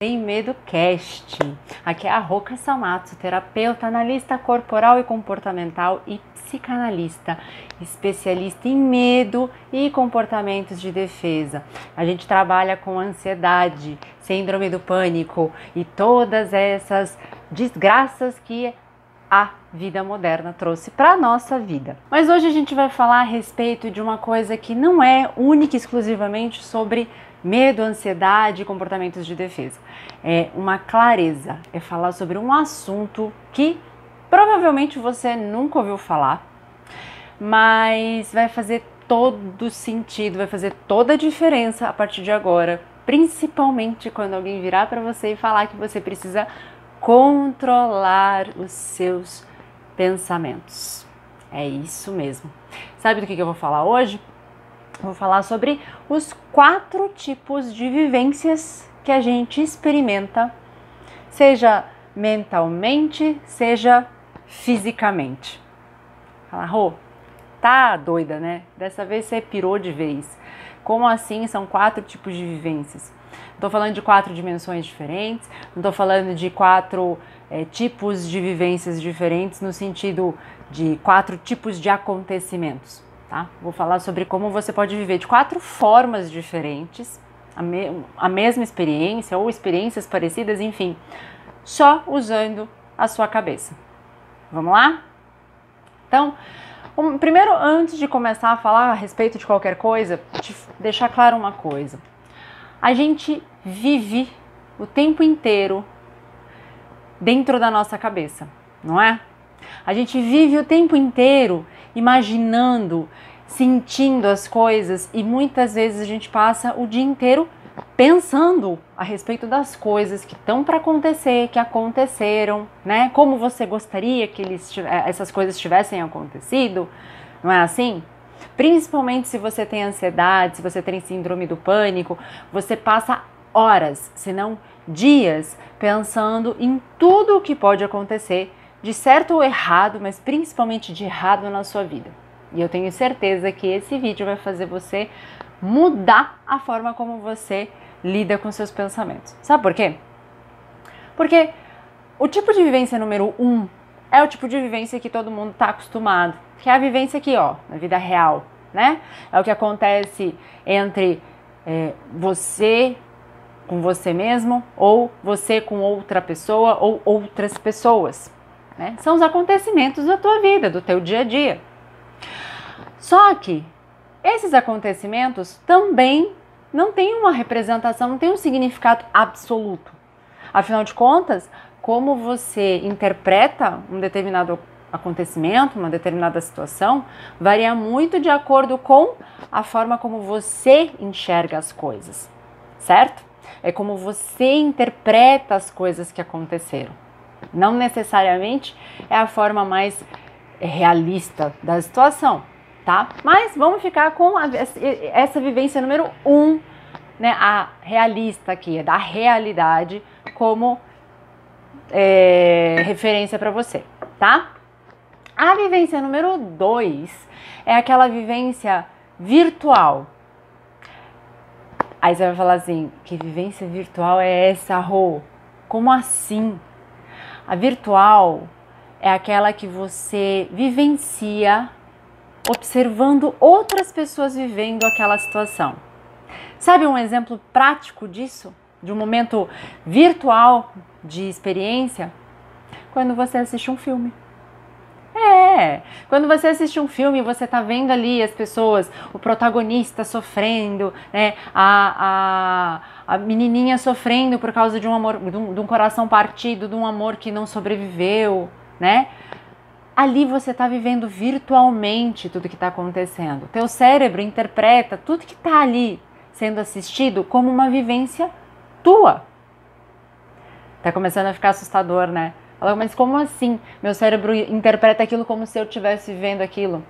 Sem Medo Cast. Aqui é a Roca Samatsu, terapeuta, analista corporal e comportamental e psicanalista, especialista em medo e comportamentos de defesa. A gente trabalha com ansiedade, síndrome do pânico e todas essas desgraças que a vida moderna trouxe para a nossa vida. Mas hoje a gente vai falar a respeito de uma coisa que não é única e exclusivamente sobre medo, ansiedade e comportamentos de defesa. É uma clareza, é falar sobre um assunto que provavelmente você nunca ouviu falar, mas vai fazer todo sentido, vai fazer toda a diferença a partir de agora, principalmente quando alguém virar para você e falar que você precisa controlar os seus pensamentos. É isso mesmo. Sabe do que eu vou falar hoje? Vou falar sobre os quatro tipos de vivências que a gente experimenta, seja mentalmente, seja fisicamente. Fala, Rô, tá doida, né? Dessa vez você pirou de vez. Como assim são quatro tipos de vivências? Estou falando de quatro dimensões diferentes, não estou falando de quatro é, tipos de vivências diferentes no sentido de quatro tipos de acontecimentos tá? Vou falar sobre como você pode viver de quatro formas diferentes, a, me a mesma experiência ou experiências parecidas, enfim, só usando a sua cabeça. Vamos lá? Então, primeiro, antes de começar a falar a respeito de qualquer coisa, deixar claro uma coisa. A gente vive o tempo inteiro dentro da nossa cabeça, não é? A gente vive o tempo inteiro imaginando, sentindo as coisas e muitas vezes a gente passa o dia inteiro pensando a respeito das coisas que estão para acontecer, que aconteceram, né? Como você gostaria que eles, eh, essas coisas tivessem acontecido, não é assim? Principalmente se você tem ansiedade, se você tem síndrome do pânico, você passa horas, se não dias, pensando em tudo o que pode acontecer de certo ou errado, mas principalmente de errado na sua vida. E eu tenho certeza que esse vídeo vai fazer você mudar a forma como você lida com seus pensamentos. Sabe por quê? Porque o tipo de vivência número um é o tipo de vivência que todo mundo está acostumado, que é a vivência aqui, ó, na vida real, né? É o que acontece entre é, você com você mesmo, ou você com outra pessoa, ou outras pessoas. Né? São os acontecimentos da tua vida, do teu dia a dia. Só que esses acontecimentos também não têm uma representação, não têm um significado absoluto. Afinal de contas, como você interpreta um determinado acontecimento, uma determinada situação, varia muito de acordo com a forma como você enxerga as coisas, certo? É como você interpreta as coisas que aconteceram. Não necessariamente é a forma mais realista da situação, tá? Mas vamos ficar com a, essa vivência número um, né? A realista aqui, da realidade, como é, referência para você, tá? A vivência número dois é aquela vivência virtual. Aí você vai falar assim: que vivência virtual é essa, Rô? Como assim? A virtual é aquela que você vivencia observando outras pessoas vivendo aquela situação. Sabe um exemplo prático disso? De um momento virtual de experiência? Quando você assiste um filme. É, quando você assiste um filme, você tá vendo ali as pessoas, o protagonista sofrendo, né, a, a, a menininha sofrendo por causa de um amor, de um, de um coração partido, de um amor que não sobreviveu, né? Ali você está vivendo virtualmente tudo que está acontecendo. Teu cérebro interpreta tudo que está ali sendo assistido como uma vivência tua. Tá começando a ficar assustador, né? Mas como assim? Meu cérebro interpreta aquilo como se eu estivesse vivendo aquilo.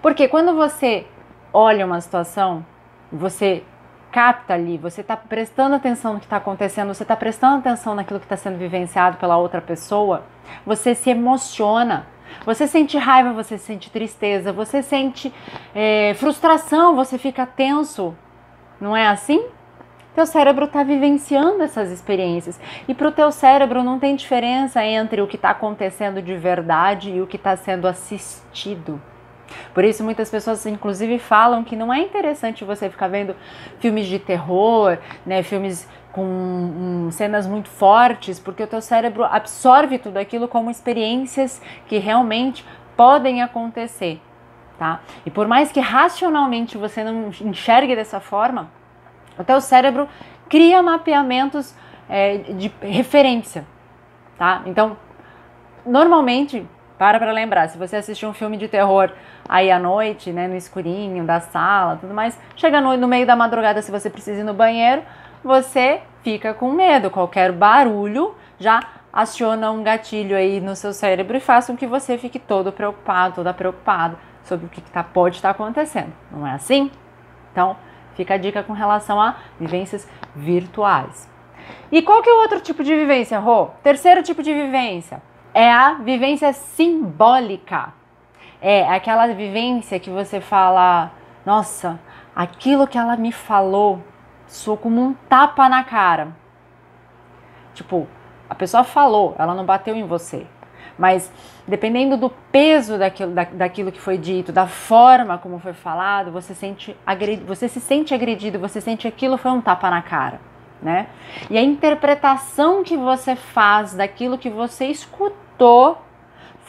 Porque quando você olha uma situação, você capta ali, você está prestando atenção no que está acontecendo, você está prestando atenção naquilo que está sendo vivenciado pela outra pessoa, você se emociona. Você sente raiva, você sente tristeza, você sente é, frustração, você fica tenso. Não é assim? Teu cérebro está vivenciando essas experiências. E para o teu cérebro não tem diferença entre o que está acontecendo de verdade e o que está sendo assistido. Por isso muitas pessoas inclusive falam que não é interessante você ficar vendo filmes de terror, né, filmes com um, cenas muito fortes, porque o teu cérebro absorve tudo aquilo como experiências que realmente podem acontecer, tá? E por mais que racionalmente você não enxergue dessa forma, o teu cérebro cria mapeamentos é, de referência, tá? Então, normalmente, para para lembrar, se você assistir um filme de terror aí à noite, né, no escurinho da sala, tudo mais, chega no, no meio da madrugada, se você precisa ir no banheiro, você fica com medo. Qualquer barulho já aciona um gatilho aí no seu cérebro e faz com que você fique todo preocupado, toda preocupada sobre o que tá, pode estar acontecendo. Não é assim? Então, fica a dica com relação a vivências virtuais. E qual que é o outro tipo de vivência, Rô? Terceiro tipo de vivência é a vivência simbólica. É aquela vivência que você fala, nossa, aquilo que ela me falou soou como um tapa na cara. Tipo, a pessoa falou, ela não bateu em você. Mas dependendo do peso daquilo, da, daquilo que foi dito, da forma como foi falado, você, sente agredido, você se sente agredido, você sente aquilo foi um tapa na cara. Né? E a interpretação que você faz daquilo que você escutou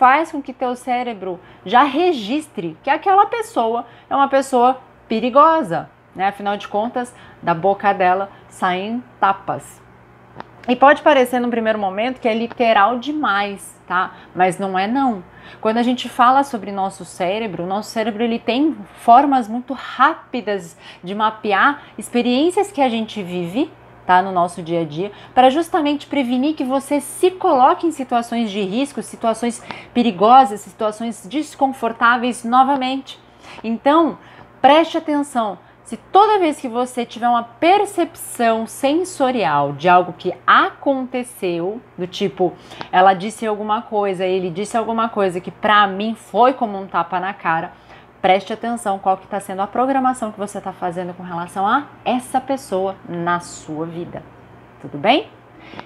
faz com que teu cérebro já registre que aquela pessoa é uma pessoa perigosa, né? Afinal de contas, da boca dela saem tapas. E pode parecer no primeiro momento que é literal demais, tá? Mas não é não. Quando a gente fala sobre nosso cérebro, nosso cérebro ele tem formas muito rápidas de mapear experiências que a gente vive, tá, no nosso dia a dia, para justamente prevenir que você se coloque em situações de risco, situações perigosas, situações desconfortáveis novamente. Então, preste atenção se toda vez que você tiver uma percepção sensorial de algo que aconteceu, do tipo, ela disse alguma coisa, ele disse alguma coisa que para mim foi como um tapa na cara, preste atenção qual que está sendo a programação que você está fazendo com relação a essa pessoa na sua vida. Tudo bem?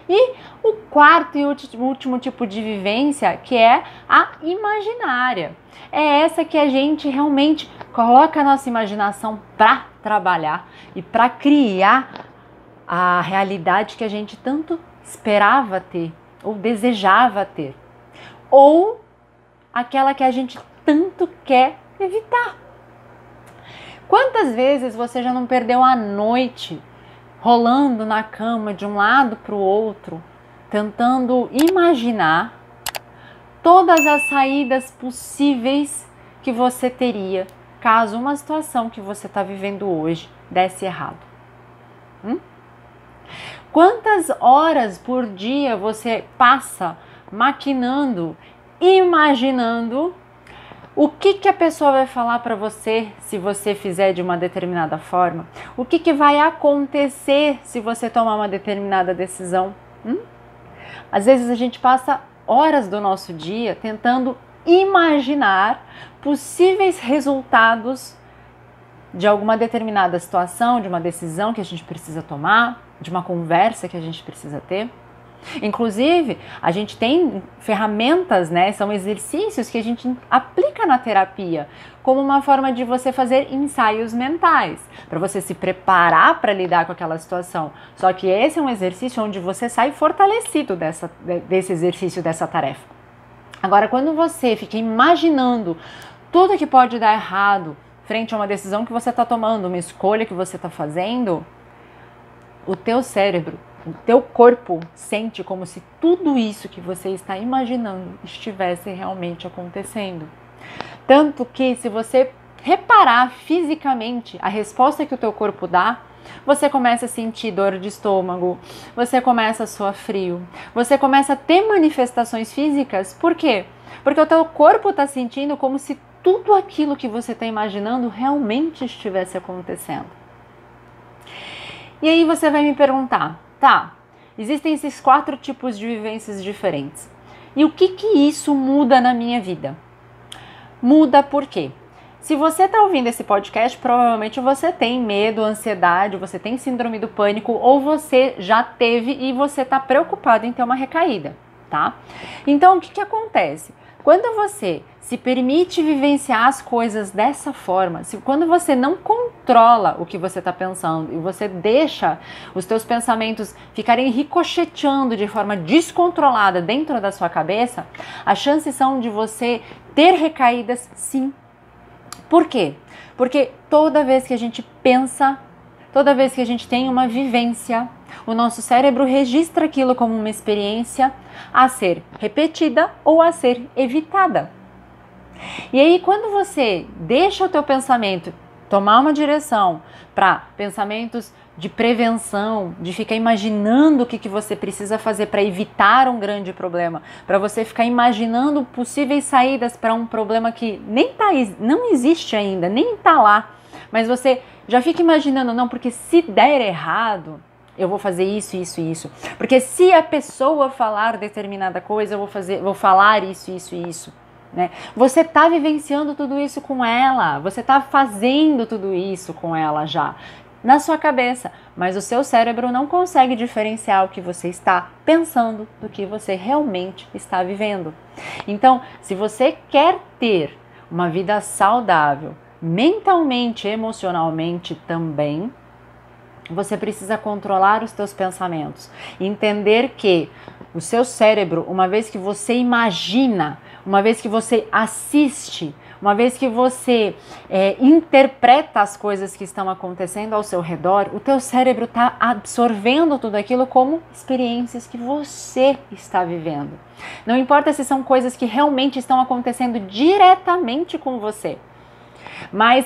E o quarto e último tipo de vivência, que é a imaginária. É essa que a gente realmente coloca a nossa imaginação para trabalhar e para criar a realidade que a gente tanto esperava ter ou desejava ter. Ou aquela que a gente tanto quer evitar. Quantas vezes você já não perdeu a noite rolando na cama de um lado para o outro, tentando imaginar todas as saídas possíveis que você teria caso uma situação que você está vivendo hoje desse errado. Hum? Quantas horas por dia você passa maquinando, imaginando o que, que a pessoa vai falar para você se você fizer de uma determinada forma? O que, que vai acontecer se você tomar uma determinada decisão? Hum? Às vezes a gente passa horas do nosso dia tentando imaginar possíveis resultados de alguma determinada situação, de uma decisão que a gente precisa tomar, de uma conversa que a gente precisa ter. Inclusive, a gente tem ferramentas, né? São exercícios que a gente aplica na terapia como uma forma de você fazer ensaios mentais, para você se preparar para lidar com aquela situação. Só que esse é um exercício onde você sai fortalecido dessa, desse exercício, dessa tarefa. Agora, quando você fica imaginando tudo que pode dar errado frente a uma decisão que você está tomando, uma escolha que você está fazendo, o teu cérebro o teu corpo sente como se tudo isso que você está imaginando estivesse realmente acontecendo. Tanto que se você reparar fisicamente a resposta que o teu corpo dá, você começa a sentir dor de estômago, você começa a suar frio, você começa a ter manifestações físicas. Por quê? Porque o teu corpo está sentindo como se tudo aquilo que você está imaginando realmente estivesse acontecendo. E aí você vai me perguntar, Tá, existem esses quatro tipos de vivências diferentes. E o que que isso muda na minha vida? Muda por quê? Se você está ouvindo esse podcast, provavelmente você tem medo, ansiedade, você tem síndrome do pânico ou você já teve e você está preocupado em ter uma recaída, tá? Então, o que, que acontece? Quando você se permite vivenciar as coisas dessa forma, se, quando você não controla o que você está pensando e você deixa os teus pensamentos ficarem ricocheteando de forma descontrolada dentro da sua cabeça, as chances são de você ter recaídas sim por quê? Porque toda vez que a gente pensa, toda vez que a gente tem uma vivência, o nosso cérebro registra aquilo como uma experiência a ser repetida ou a ser evitada. E aí, quando você deixa o teu pensamento tomar uma direção para pensamentos de prevenção, de ficar imaginando o que, que você precisa fazer para evitar um grande problema, para você ficar imaginando possíveis saídas para um problema que nem tá, não existe ainda, nem está lá, mas você já fica imaginando, não, porque se der errado, eu vou fazer isso, isso e isso. Porque se a pessoa falar determinada coisa, eu vou fazer, vou falar isso, isso e isso. Né? Você está vivenciando tudo isso com ela, você está fazendo tudo isso com ela já na sua cabeça, mas o seu cérebro não consegue diferenciar o que você está pensando do que você realmente está vivendo. Então, se você quer ter uma vida saudável, mentalmente, emocionalmente também, você precisa controlar os seus pensamentos, entender que o seu cérebro, uma vez que você imagina, uma vez que você assiste, uma vez que você é, interpreta as coisas que estão acontecendo ao seu redor, o teu cérebro está absorvendo tudo aquilo como experiências que você está vivendo. Não importa se são coisas que realmente estão acontecendo diretamente com você, mas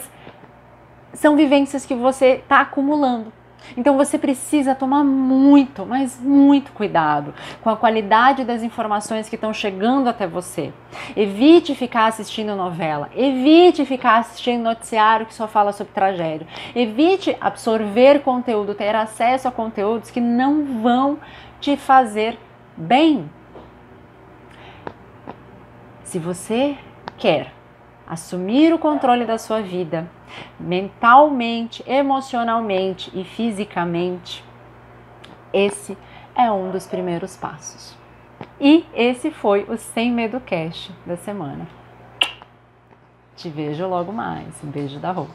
são vivências que você está acumulando. Então você precisa tomar muito, mas muito cuidado com a qualidade das informações que estão chegando até você. Evite ficar assistindo novela, evite ficar assistindo noticiário que só fala sobre tragédia. Evite absorver conteúdo, ter acesso a conteúdos que não vão te fazer bem. Se você quer assumir o controle da sua vida, mentalmente, emocionalmente e fisicamente, esse é um dos primeiros passos. E esse foi o Sem Medo Cash da semana. Te vejo logo mais. Um beijo da Rô.